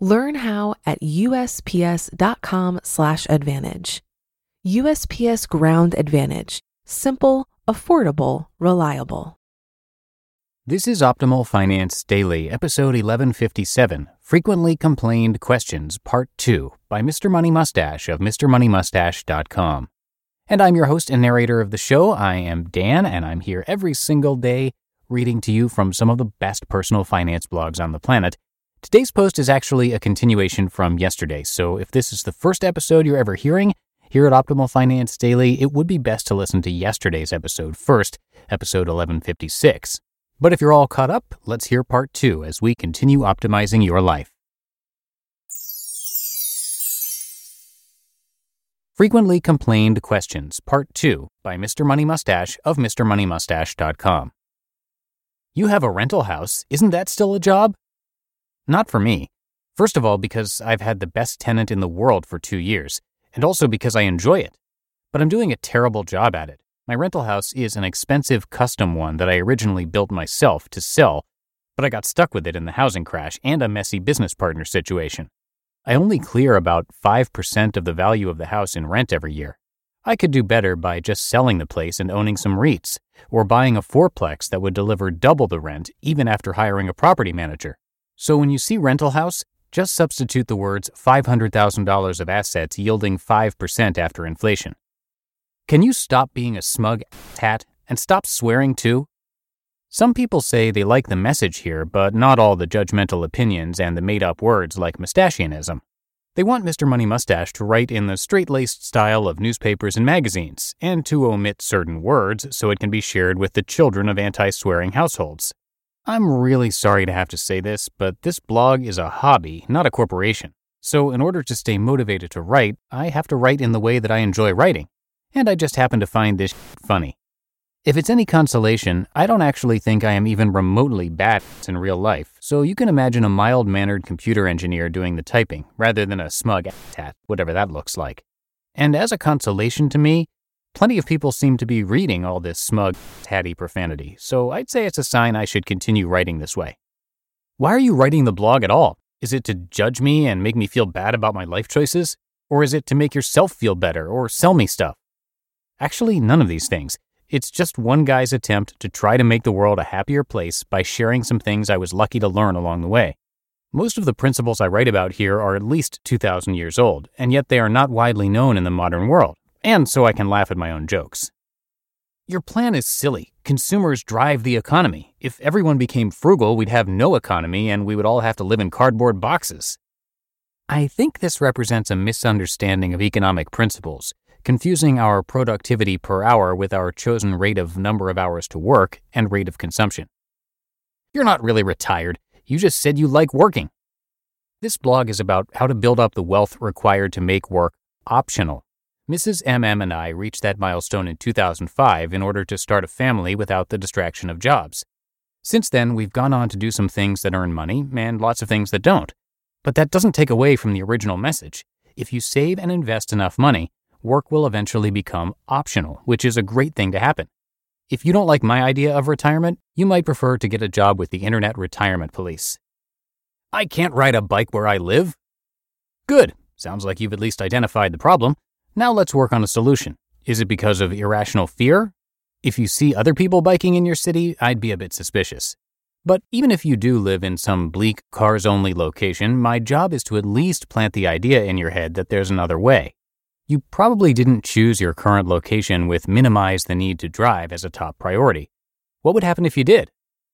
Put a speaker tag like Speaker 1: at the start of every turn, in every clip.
Speaker 1: Learn how at usps.com/advantage. USPS Ground Advantage: simple, affordable, reliable.
Speaker 2: This is Optimal Finance Daily, episode 1157 Frequently Complained Questions, Part 2, by Mr. Money Mustache of MrMoneyMustache.com. And I'm your host and narrator of the show. I am Dan, and I'm here every single day reading to you from some of the best personal finance blogs on the planet Today's post is actually a continuation from yesterday, so if this is the first episode you're ever hearing here at Optimal Finance Daily, it would be best to listen to yesterday's episode first, episode 1156. But if you're all caught up, let's hear part two as we continue optimizing your life. Frequently Complained Questions, Part 2 by Mr. Money Mustache of MrMoneyMustache.com. You have a rental house, isn't that still a job? Not for me. First of all, because I've had the best tenant in the world for two years, and also because I enjoy it. But I'm doing a terrible job at it. My rental house is an expensive custom one that I originally built myself to sell, but I got stuck with it in the housing crash and a messy business partner situation. I only clear about 5% of the value of the house in rent every year. I could do better by just selling the place and owning some REITs, or buying a fourplex that would deliver double the rent even after hiring a property manager. So when you see rental house, just substitute the words $500,000 of assets yielding 5% after inflation. Can you stop being a smug hat and stop swearing too? Some people say they like the message here, but not all the judgmental opinions and the made up words like mustachianism. They want Mr. Money Mustache to write in the straight laced style of newspapers and magazines, and to omit certain words so it can be shared with the children of anti swearing households. I'm really sorry to have to say this, but this blog is a hobby, not a corporation. So, in order to stay motivated to write, I have to write in the way that I enjoy writing. And I just happen to find this funny. If it's any consolation, I don't actually think I am even remotely bad in real life, so you can imagine a mild mannered computer engineer doing the typing, rather than a smug tat, whatever that looks like. And as a consolation to me, Plenty of people seem to be reading all this smug, tatty profanity, so I'd say it's a sign I should continue writing this way. Why are you writing the blog at all? Is it to judge me and make me feel bad about my life choices? Or is it to make yourself feel better or sell me stuff? Actually, none of these things. It's just one guy's attempt to try to make the world a happier place by sharing some things I was lucky to learn along the way. Most of the principles I write about here are at least 2,000 years old, and yet they are not widely known in the modern world and so I can laugh at my own jokes. Your plan is silly. Consumers drive the economy. If everyone became frugal, we'd have no economy and we would all have to live in cardboard boxes. I think this represents a misunderstanding of economic principles, confusing our productivity per hour with our chosen rate of number of hours to work and rate of consumption. You're not really retired. You just said you like working. This blog is about how to build up the wealth required to make work optional Mrs. MM and I reached that milestone in 2005 in order to start a family without the distraction of jobs. Since then, we've gone on to do some things that earn money and lots of things that don't. But that doesn't take away from the original message. If you save and invest enough money, work will eventually become optional, which is a great thing to happen. If you don't like my idea of retirement, you might prefer to get a job with the Internet Retirement Police. I can't ride a bike where I live. Good. Sounds like you've at least identified the problem. Now let's work on a solution. Is it because of irrational fear? If you see other people biking in your city, I'd be a bit suspicious. But even if you do live in some bleak, cars only location, my job is to at least plant the idea in your head that there's another way. You probably didn't choose your current location with minimize the need to drive as a top priority. What would happen if you did?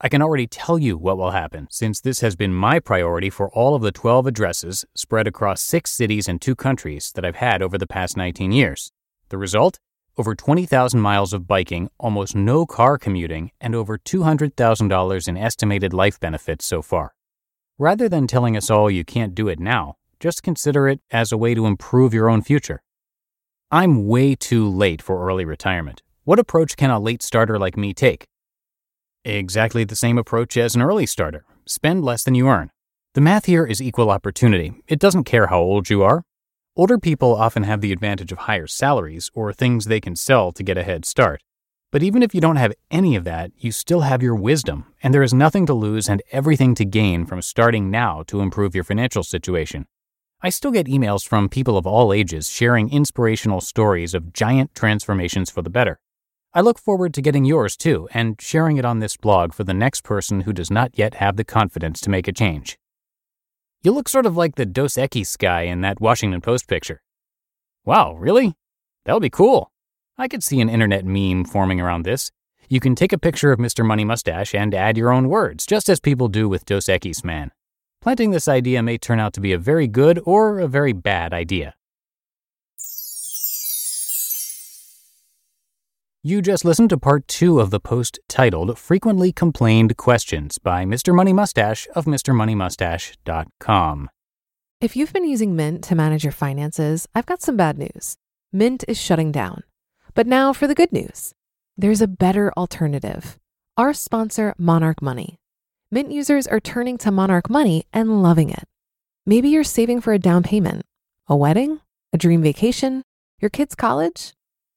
Speaker 2: I can already tell you what will happen, since this has been my priority for all of the 12 addresses spread across six cities and two countries that I've had over the past 19 years. The result? Over 20,000 miles of biking, almost no car commuting, and over $200,000 in estimated life benefits so far. Rather than telling us all you can't do it now, just consider it as a way to improve your own future. I'm way too late for early retirement. What approach can a late starter like me take? Exactly the same approach as an early starter spend less than you earn. The math here is equal opportunity. It doesn't care how old you are. Older people often have the advantage of higher salaries or things they can sell to get a head start. But even if you don't have any of that, you still have your wisdom, and there is nothing to lose and everything to gain from starting now to improve your financial situation. I still get emails from people of all ages sharing inspirational stories of giant transformations for the better. I look forward to getting yours too and sharing it on this blog for the next person who does not yet have the confidence to make a change. You look sort of like the Dos Equis guy in that Washington Post picture. Wow, really? That would be cool. I could see an internet meme forming around this. You can take a picture of Mr. Money Mustache and add your own words, just as people do with Dos Equis Man. Planting this idea may turn out to be a very good or a very bad idea. You just listened to part two of the post titled Frequently Complained Questions by Mr. Money Mustache of MrMoneyMustache.com.
Speaker 1: If you've been using Mint to manage your finances, I've got some bad news. Mint is shutting down. But now for the good news there's a better alternative. Our sponsor, Monarch Money. Mint users are turning to Monarch Money and loving it. Maybe you're saving for a down payment, a wedding, a dream vacation, your kids' college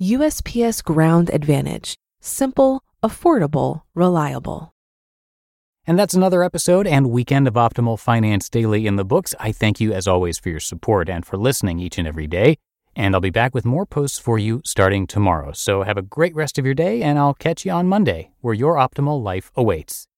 Speaker 1: USPS Ground Advantage. Simple, affordable, reliable.
Speaker 2: And that's another episode and weekend of Optimal Finance Daily in the books. I thank you, as always, for your support and for listening each and every day. And I'll be back with more posts for you starting tomorrow. So have a great rest of your day, and I'll catch you on Monday, where your optimal life awaits.